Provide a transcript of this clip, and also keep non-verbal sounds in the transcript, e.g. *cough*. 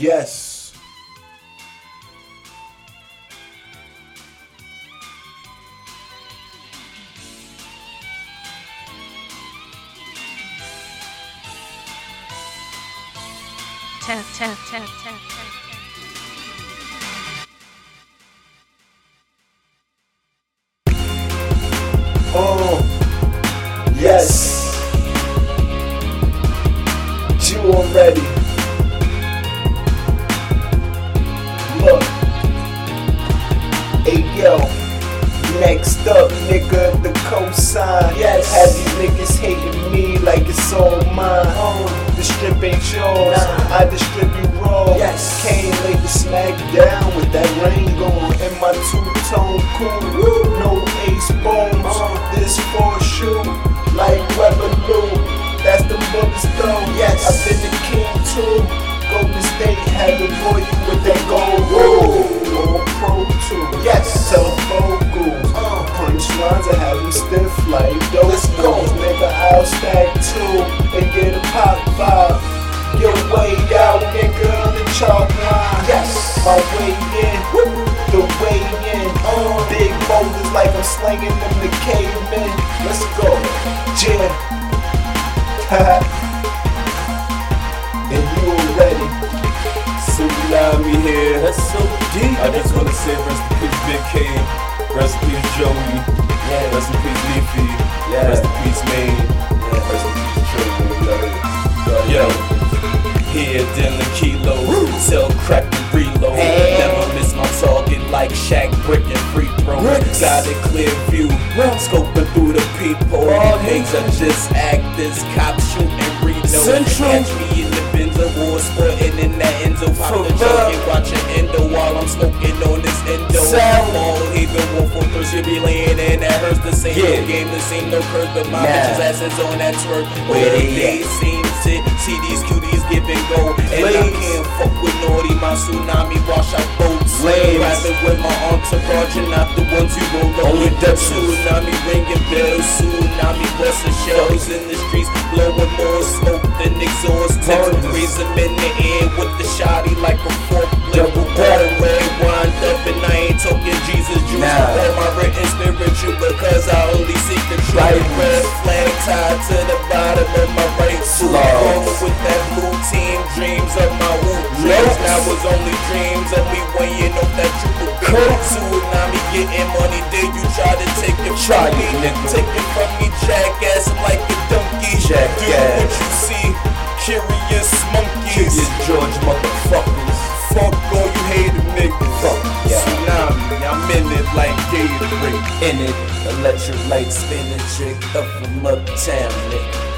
Yes. Tap, tap, tap, tap, tap. Oh, yes. You already. Next up, nigga, the cosign. Yes. Have these niggas hating me like it's all mine. Oh. The strip ain't yours. I distribute raw. Yes. Came lay the smack down with that rain going in my two-tone cool. No ace bones. Uh-huh. This for shoe like Lou. That's the bullets though. Yes. I've been the king too. Golden State had to boy you with that gold rule. In. The way in. Uh, big boulders like I'm slinging them to cavemen. Let's go. Yeah. *laughs* and you already. Tsunami here. That's so deep. I just wanna say rest in peace, Big K. Rest in peace, Joey. Yeah. Rest in peace, Leafy. Yeah. Rest in peace, Maine. Yeah. A clear view. Scoping through the people. All Hates are just actors. Cops shooting Reno. Central. Catch me in the Benzo war sporting in that Enzo. Pop the jug and watching Endo while I'm smoking on this Endo. All even wolf on thirst, you be laying in that hurts the same. No game, the same, no curse, but my bitches asses on that twerk. Where they they seem to see these cuties give and go. And I can't fuck with naughty, my tsunami wash out boats. Rapping with my entourage and not the ones you roll up with. The tsunami ringing bells, tsunami busting shells in the streets, blowing more smoke than exhaust. Them in the air with the shotty like a forklift. Double barrel red wind up and I ain't talking Jesus juice. Nah. All my written spiritual because I only seek the truth. Right. Red flag tied to the bottom of my right Rolling with that blue team, dreams of my whoop dreams. Now was only dreams of me weighing off that triple. Tsunami getting money, then you try to take it Try from me. nigga. Take it from me, jackass, I'm like a donkey. Do Jackass. what you see, curious monkeys. Curious George motherfuckers. Fuck all you hated niggas. Fuck, yeah. Tsunami, I'm in it like Gatorade. In it. Electric light spinning chick up from uptown, nigga.